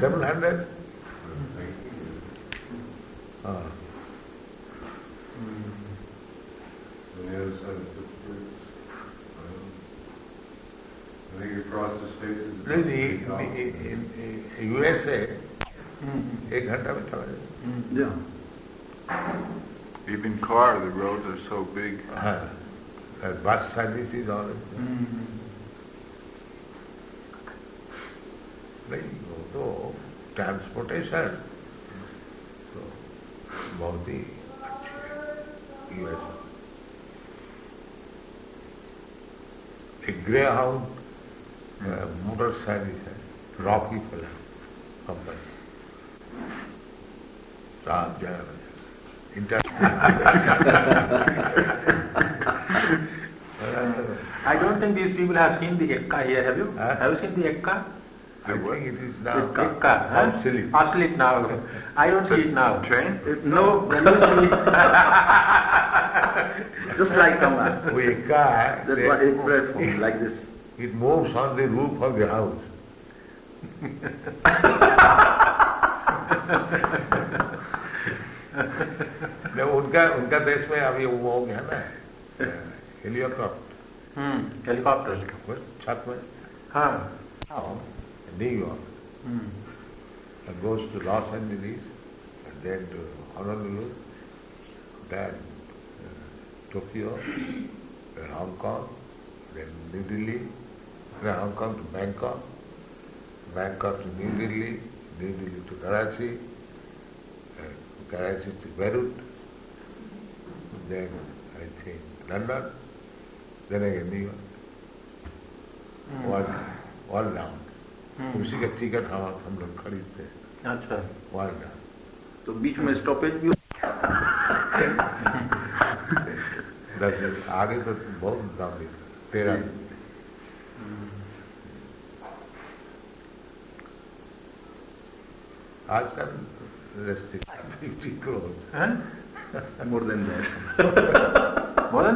Seven hundred? Ah. On the other side of Pittsburgh. I think across the states is. नहीं नहीं in- in- in USA एक घंटा में चला जाए Yeah. Even car, the roads are so big. हाँ and bus service is all नहीं Transportation تو بہت ہی اچھی ہے گرے ہاؤنڈ موٹر سائیکل ہے راکی فل ہے کمپنی آپ جائیں گے I don't think these people have seen the Ekka here, have you? Huh? have you seen the Ekka? I think it is now Ekka, huh? obsolete. Obsolete now. I don't see it now. Train? No, usually. Just like a man. वो एक का है That's why a platform like this. it moves on the roof of the house. नहीं, उनका उनका देश में अभी वो हो गया ना हेलीकॉप्टर hmm. Helicopter. बस छत में Huh. New York, mm. and goes to Los Angeles, and then to Honolulu, then uh, Tokyo, then Hong Kong, then New Delhi, then Hong Kong to Bangkok, Bangkok to New Delhi, New Delhi to Karachi, uh, Karachi to Beirut, then I think London, then again New York. Hmm. all all round. اسی کا ticket ہم لوگ خریدتے ہیں۔ اچھا۔ وارڈا تو بیچ میں stoppage بھی دس آگے تو بہت دام تیرہ۔ آج کل restrict crores more than that بولے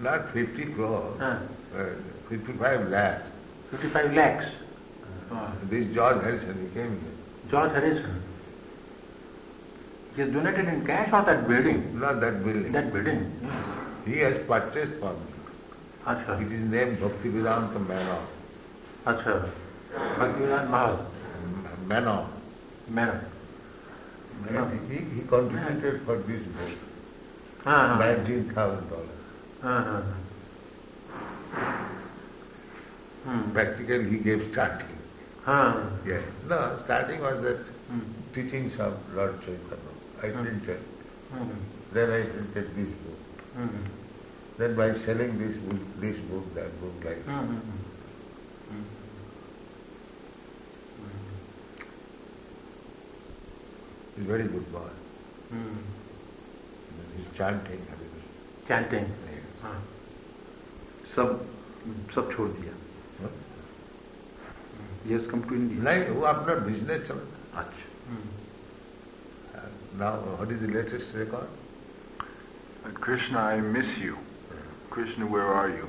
نا fifty crores 55 lakhs. 55 lakhs. Uh, this George Harrison, he came here. George Harrison. He has donated in cash or that building? Not that building. That building. He has purchased for me. Achha. It is named Bhaktivedanta Manor. Achha. Bhaktivedanta Mahal. Manor. Manor. Manor. He, he contributed for this ah, ah. book. Uh-huh. $19,000. Uh-huh. Hmm. practically he gave starting Ah. Yes. No, starting was that Hmm. teachings of Lord Chaitanya. I Hmm. printed. Hmm. Then I printed this book. Hmm. Then by selling this book, this book, that book, like Hmm. Hmm. he's a very good boy. Hmm. He's chanting. Hare Chanting. Krishna. Yes. Ah. सब सब छोड़ दिया Huh? Yes come to India नहीं वो अपना business चल अच्छा Hmm. Now, what is the latest record? Uh, Krishna, I miss you. Krishna, where are you?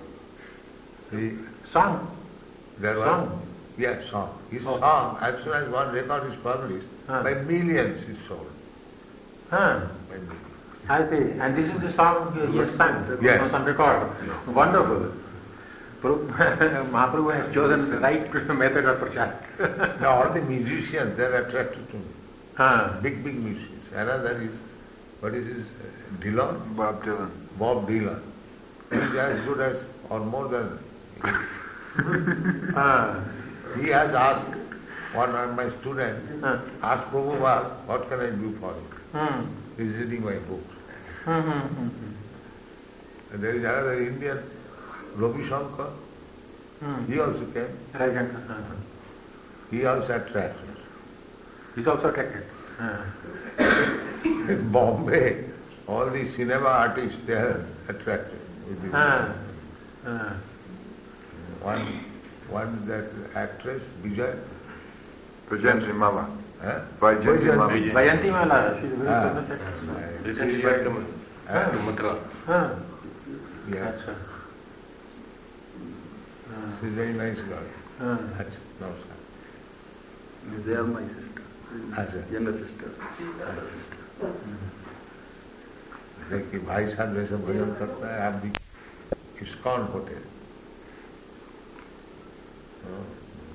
He, Song. there was, Song. yeah, song. His Oh. song, as soon as one record is published, Ah. by millions is sold. Huh. By millions. I see. And this is the song he has sung Yes. on some record. Wonderful. Prabhu- Mahaprabhu has chosen the right method of prachar. Now all the musicians, they are attracted to me. huh. Big, big musicians. Another is, what is his, uh, Dylan? Bob Dylan. Bob Dylan. He is as good as, or more than, Ah. he has asked one of my students, Huh. asked Prabhupada, what can I do for him? Hmm. He is reading my books. Hmm, hmm, hmm, hmm. And there is another Indian, Ravi Shankar. Hmm. He also came. Right hand. Uh-huh. He also attracts. He's also attracted. In Bombay, all the cinema artists, they are attracted. with the- Ah. Ah. One, one that actress, Vijay. Prajanti Mala. Huh? Vaijayanti Mala. Vijay. Vayanti Mala. She's very Ah. famous actress. Recently went to Huh? to Mathura. Huh. Yes. Acha. She very nice girl. Achha. They are my sister. Younger sister. She is sister. بھائی صاحب جیسے بھجن کرتا ہے آپ بھی scan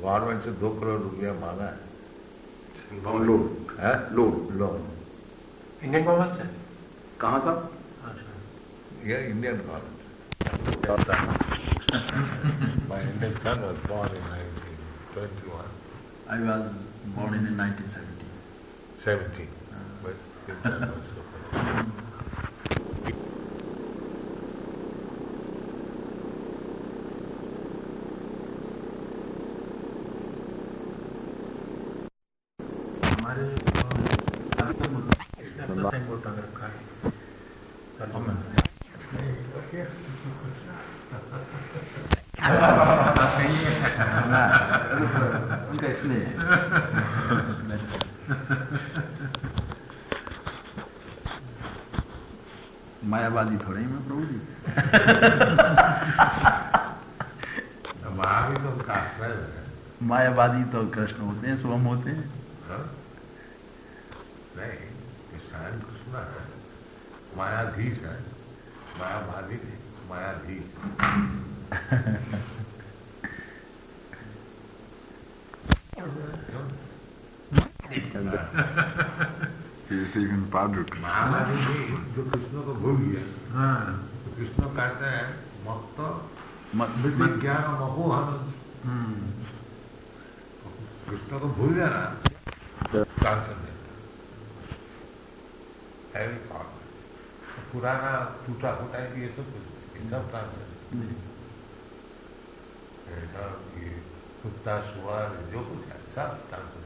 government سے دو کروڑ روپیہ مانگا ہے لون انڈین گورنمنٹ سے کہاں کا یہ Indian government My Indian son was born in 1921, I was born in 1970. 17. But his son also. ان کا میں مایا بازی تھوڑے ہی میں پرو جی مایا بازی تو کرشن ہوتے ہیں سوم ہوتے ہیں سے even Padre جو ہاں۔ ہاں۔ ہے ٹوٹا ہوتا ہے یہ سب کچھ ہاں۔ جو کچھ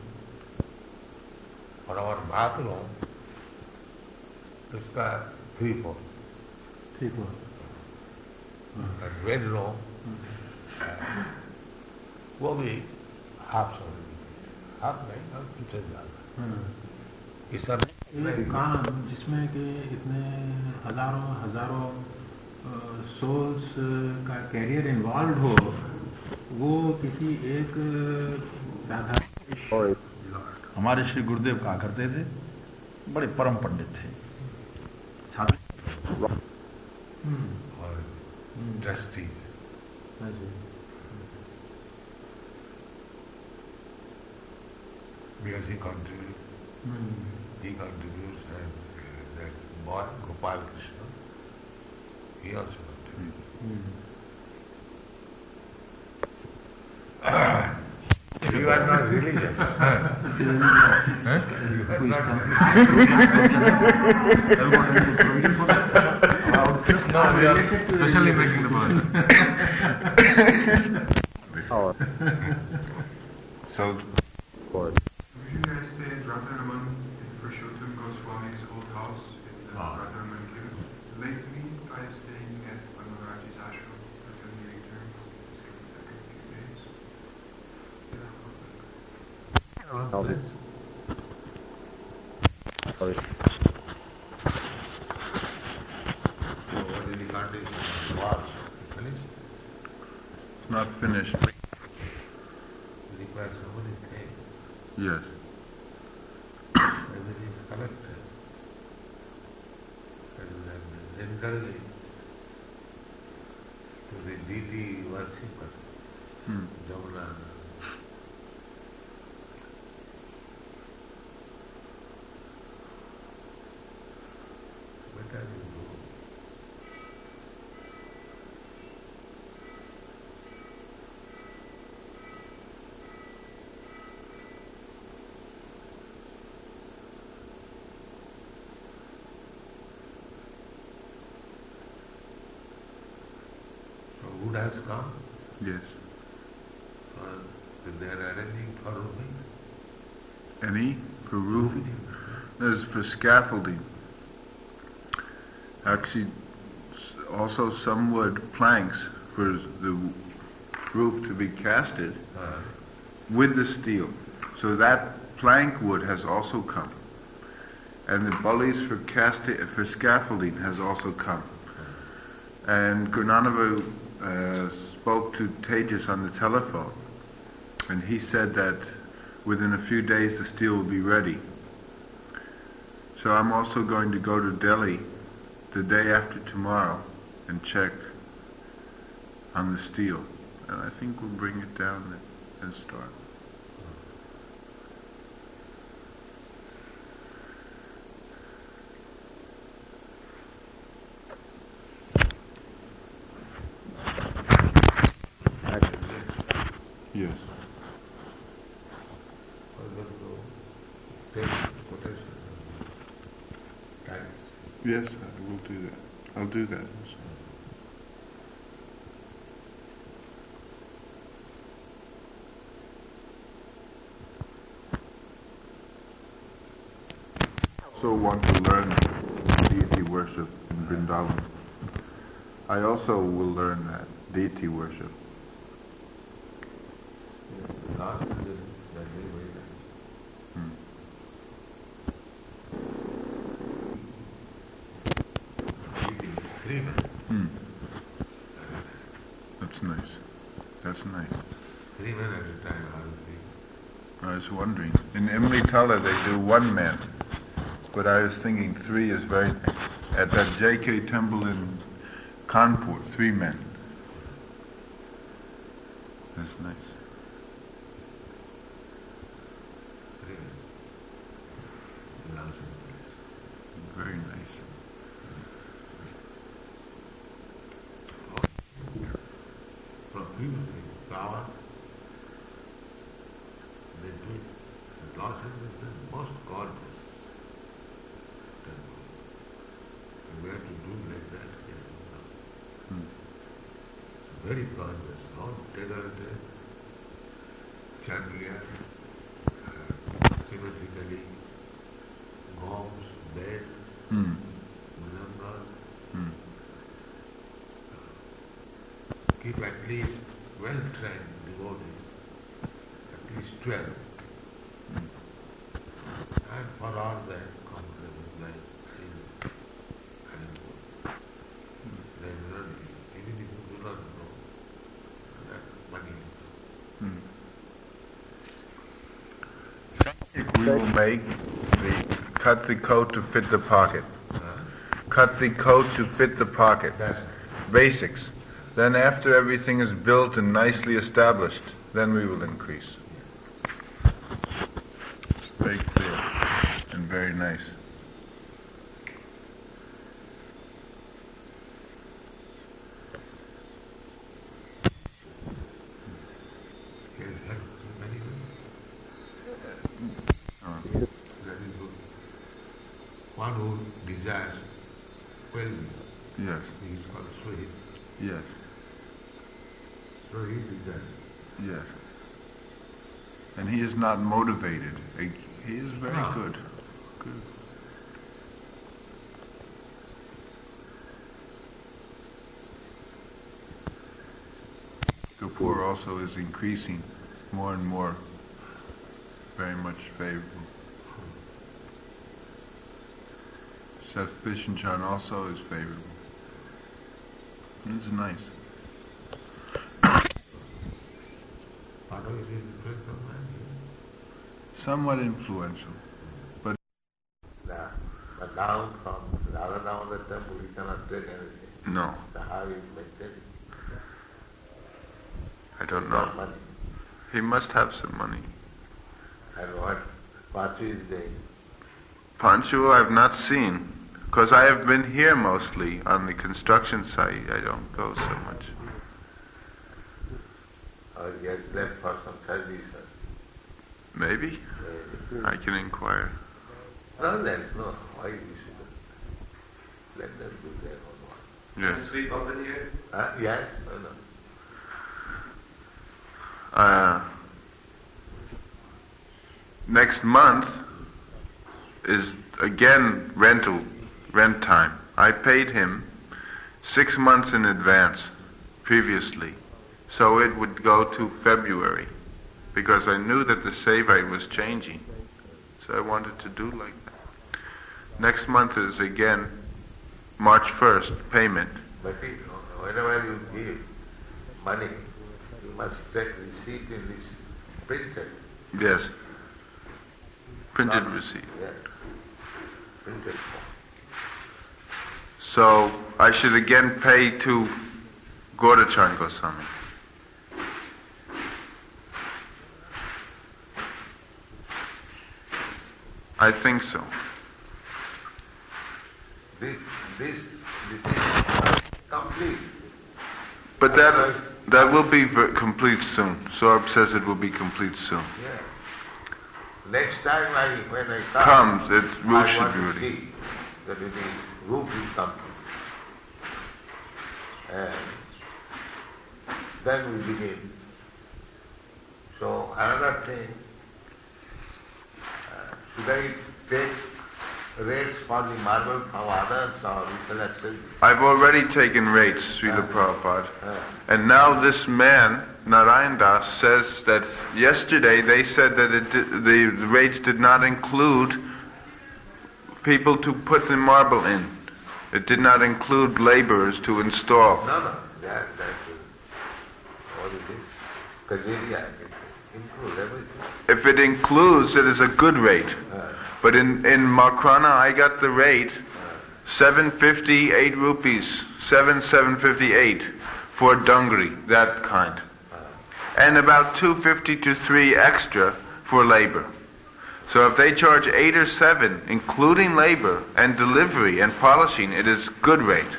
اور اگر بات لو تو اس کا تھری فور تھری فور ویڈ لو وہ بھی ہاف سو ہاف نہیں اور پیچھے ڈالنا یہ سب جس میں کہ اتنے ہزاروں ہزاروں سولس کا کیریئر انوالوڈ ہو وہ کسی ایک ہمارے شری گردیو کہا کرتے تھے بڑے پرم پنڈت تھے۔ Gopal Krishna You are not religious. you are not No, we are Especially making the point. so, Will you guys stay in Radharaman in Purushottam Goswami's old house. In the Ah. Radharaman Hills? Lately, I am staying at Panmaraji's ashram until he returns. He's coming back in a few days. So what is the condition? Finished? not finished. Requires somebody pay. Yes. Everything is collected. And then generally to the deity worshipper, Hmm. Jamuna. Food has come, Yes. uh, they are arranging for roofing. Any for roofing? There's for scaffolding. Actually, also some wood planks for the roof to be casted Uh, with the steel. So that plank wood has also come. And the bullies for casti- for scaffolding has also come. And Gurunanava uh, spoke to Tejas on the telephone, and he said that within a few days the steel will be ready. So I'm also going to go to Delhi the day after tomorrow and check on the steel. And I think we'll bring it down and start. Yes. for them to take quotation. Thanks. Yes, I will do that. I'll do that. also. I also want to learn deity worship in Vrindavan. I also will learn that deity worship. Last season, that day very nice. Hmm. Eating three men. Hmm. That's nice. That's nice. Three men at a time, I was thinking. I was wondering. In Imritala they do one man, but I was thinking three is very. At that J.K. temple in Kanpur, three men. That's nice. Very nice. From previously, flower, they do it. And Los Angeles is the most gorgeous temple. And we have to do like that here. Hmm. It's very gorgeous. All decorated, chandelier, uh, symmetrically, goms, beds, Hmm. mulangas. Hmm. Keep at least well-trained devotees, at least 12. And for all that, comfortable life is and there is not, even if you do not know, that money Hmm. We will make the cut the coat to fit the pocket. Cut the coat to fit the pocket. That's Basics. Then after everything is built and nicely established, then we will increase. It's very clear and very nice. He has helped many women. That is good. One who desires well-being, yes, he is Suhit. yes, So he desires. Yes. And he is not motivated. He is very Ah. good. Good. Kapoor also is increasing more and more, very much favorable. Seth Bishanchan also is favorable. It's nice. Pado is different from mine. Somewhat influential. But The, the down from Radha Damodar temple, he cannot take anything. No, The how is maintained. I don't know. He must have some money. And what Pachu is doing. Panchu I've not seen, because I have been here mostly on the construction site. I don't go so much. Or he has left for some service. Maybe or, uh, I can inquire. No, there is no why we should let them do their own work. Yes. Sleep over here? Huh? Yes? No, no. Uh, next month is again rental, rent time. I paid him six months in advance previously, so it would go to February because I knew that the Sevite was changing. So I wanted to do like that. Next month is again March 1st payment. But it, whenever you give money, you must take receipt in this printed. Yes. Printed Not- receipt. Yes. Printed. So I should again pay to Gaurachan Goswami. I think so. This, this, this is complete. But that that will be complete soon. Sorb says it will be complete soon. Yeah. Next time I, when I come, Comes, it roof I should be ready. see that it is roof is complete. And then we begin. So another thing, uh, I take rates for the marble from others or we shall accept? I've already taken rates, Srila Uh-huh. Prabhupada. Uh, And now this man, Narayan Das, says that yesterday they said that it the, rates did not include people to put the marble in. It did not include laborers to install. no, no, that, that is it? Kajiria, includes everything. If it includes, it is a good rate. But in, in Makrana, I got the rate 750, 8 rupees, 7, 758 for dungri, that kind. And about 250 to 3 extra for labor. So if they charge 8 or 7, including labor and delivery and polishing, it is good rate.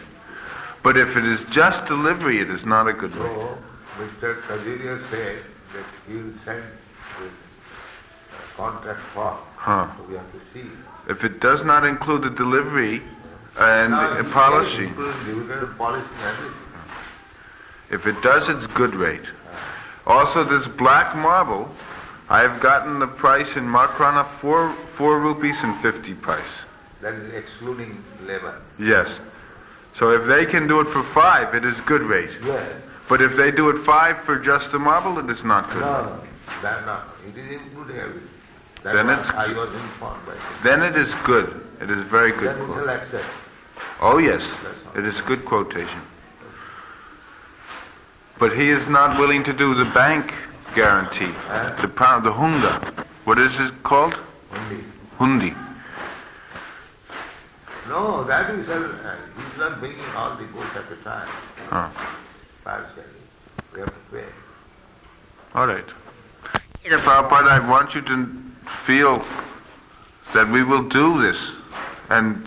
But if it is just delivery, it is not a good rate. So, Mr. Kajiria said that he will send the uh, contract form. Huh. So we have to see. If it does not include the delivery and Now, the he polishing, said include dividend polishing everything. If it does, it's good rate. Also, this black marble, I've gotten the price in Makrana four four rupees and fifty price. That is excluding labor. Yes. So if they can do it for five, it is good rate. Yes. But if they do it five for just the marble, it is not good. No, that no. It is including everything. That Then it's- I was informed by him. Then it is good. It is very good. Then quote. accept. Oh yes, it is a good quotation. But he is not willing to do the bank guarantee, the pound, the hunga. What is it called? Only. Hundi. No, that is, uh, he's not bringing all the goods at a time. Huh. Partially. We have to pay. All right. Yeah, Prabhupada, I want you to feel that we will do this and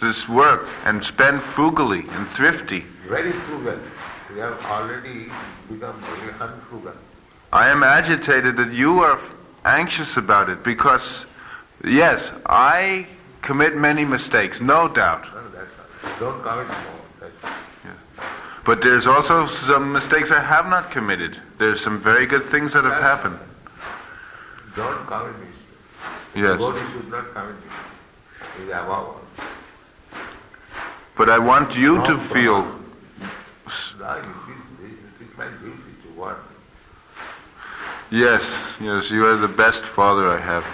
this work and spend frugally and thrifty. Very frugal. We have already become very unfrugal. I am agitated that you are anxious about it because, yes, I commit many mistakes, no doubt. No. Don't commit more. But there's also some mistakes I have not committed. There's some very good things that have happened. Don't commit mistake. Yes. Devotee should not commit mistake. It is above. But I want you to No, feel No, it is, it is my duty to warn you. Yes, yes, you are the best father I have.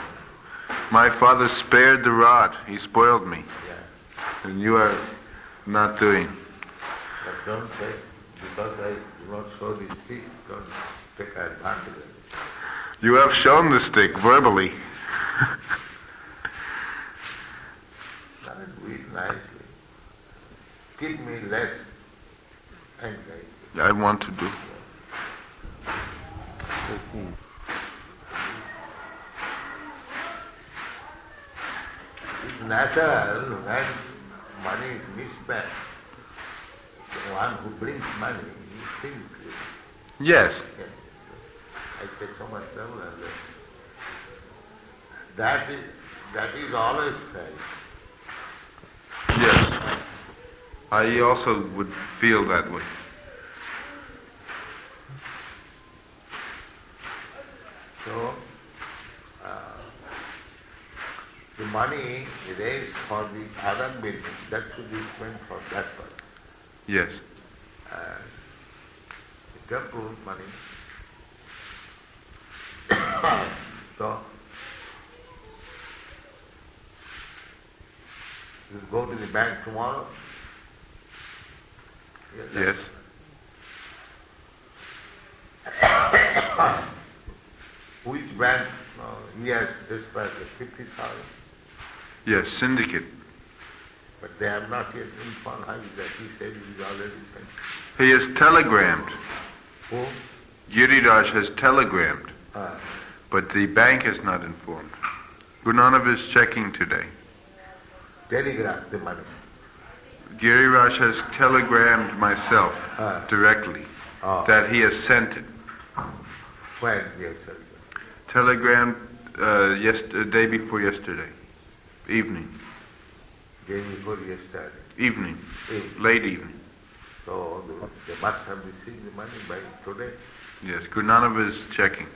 My father spared the rod. He spoiled me. Yeah. And you are not doing. But don't say, because I do not show this stick, don't take advantage of it. You have shown the stick verbally. Now do it nicely. Give me less anxiety. I want to do. It's natural when money is misspent. The one who brings money, he thinks, Yes. "Okay, I take so much trouble and that is, that is always felt. Yes. I also would feel that way. So, uh, the money raised for the other building, that should be spent for that purpose. Yes. And the temple money. so, you go to the bank tomorrow? Yes. Which bank, uh, this bank is 50,000, Yes, syndicate. But they have not yet informed that. He said it is already sent. He has telegrammed. Who? Giriraj has telegrammed, Uh, but the bank has not informed. Gurunanav is checking today. telegraph the money. Giriraj has telegrammed myself Ah. directly Oh. that he has sent it. When, yes, sir. Telegrammed uh, yes, uh, day before yesterday, evening, Day before yesterday. evening, late evening. So the, they must have received the money by today. Yes, Gurunanav is checking.